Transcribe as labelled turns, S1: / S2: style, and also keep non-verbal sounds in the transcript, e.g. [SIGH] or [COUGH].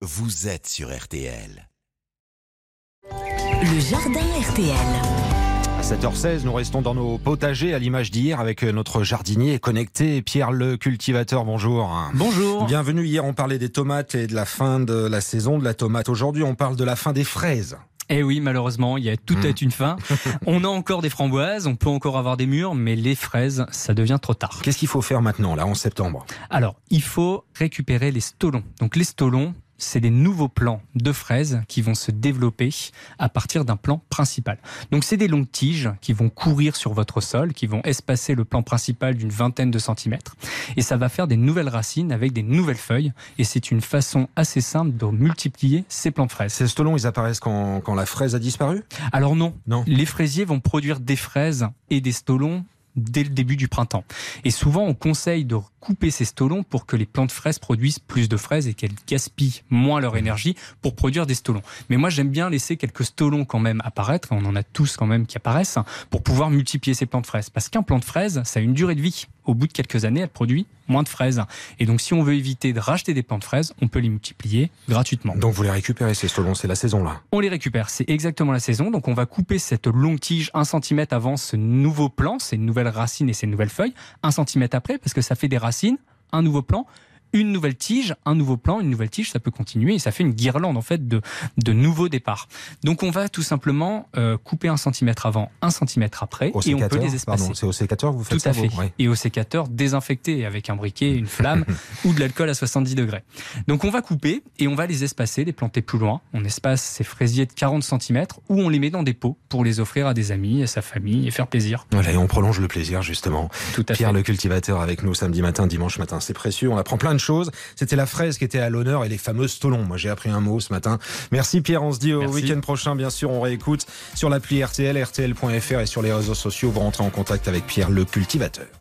S1: vous êtes sur RTL.
S2: Le jardin RTL.
S3: À 7h16, nous restons dans nos potagers à l'image d'hier avec notre jardinier connecté, Pierre le cultivateur. Bonjour.
S4: Bonjour.
S3: Bienvenue. Hier, on parlait des tomates et de la fin de la saison de la tomate. Aujourd'hui, on parle de la fin des fraises.
S4: Eh oui, malheureusement, il y a tout à une fin. [LAUGHS] on a encore des framboises, on peut encore avoir des mûres, mais les fraises, ça devient trop tard.
S3: Qu'est-ce qu'il faut faire maintenant, là, en septembre?
S4: Alors, il faut récupérer les stolons. Donc les stolons, c'est des nouveaux plants de fraises qui vont se développer à partir d'un plant principal. Donc c'est des longues tiges qui vont courir sur votre sol, qui vont espacer le plant principal d'une vingtaine de centimètres. Et ça va faire des nouvelles racines avec des nouvelles feuilles. Et c'est une façon assez simple de multiplier ces plants de fraises.
S3: Ces stolons, ils apparaissent quand, quand la fraise a disparu?
S4: Alors non,
S3: Non.
S4: les fraisiers vont produire des fraises et des stolons dès le début du printemps. Et souvent, on conseille de couper ces stolons pour que les plantes fraises produisent plus de fraises et qu'elles gaspillent moins leur énergie pour produire des stolons. Mais moi, j'aime bien laisser quelques stolons quand même apparaître, on en a tous quand même qui apparaissent, pour pouvoir multiplier ces plantes fraises. Parce qu'un plant de fraise, ça a une durée de vie. Au bout de quelques années, elle produit moins de fraises. Et donc, si on veut éviter de racheter des plantes de fraises, on peut les multiplier gratuitement.
S3: Donc vous les récupérez, ces stolons, c'est la saison, là.
S4: On les récupère, c'est exactement la saison. Donc on va couper cette longue tige un centimètre avant ce nouveau plant, ces nouvelles racines et ces nouvelles feuilles, un centimètre après, parce que ça fait des racines, un nouveau plant, une nouvelle tige, un nouveau plant, une nouvelle tige, ça peut continuer et ça fait une guirlande en fait de, de nouveaux départs. Donc on va tout simplement euh, couper un centimètre avant, un centimètre après,
S3: Au
S4: et on peut les espacer.
S3: C'est au sécateur que vous faites
S4: Tout à
S3: ça,
S4: fait.
S3: vous.
S4: Et au sécateur désinfecté avec un briquet, une flamme [LAUGHS] ou de l'alcool à 70 degrés. Donc on va couper et on va les espacer, les planter plus loin. On espace ces fraisiers de 40 cm ou on les met dans des pots pour les offrir à des amis, à sa famille et faire plaisir.
S3: Voilà, et on prolonge le plaisir, justement.
S4: Tout à
S3: Pierre
S4: fait.
S3: le cultivateur avec nous samedi matin, dimanche matin. C'est précieux, on apprend plein de choses. C'était la fraise qui était à l'honneur et les fameux stolons. Moi, j'ai appris un mot ce matin. Merci Pierre, on se dit au week-end prochain. Bien sûr, on réécoute sur l'appli RTL, RTL.fr et sur les réseaux sociaux. Vous rentrez en contact avec Pierre le cultivateur.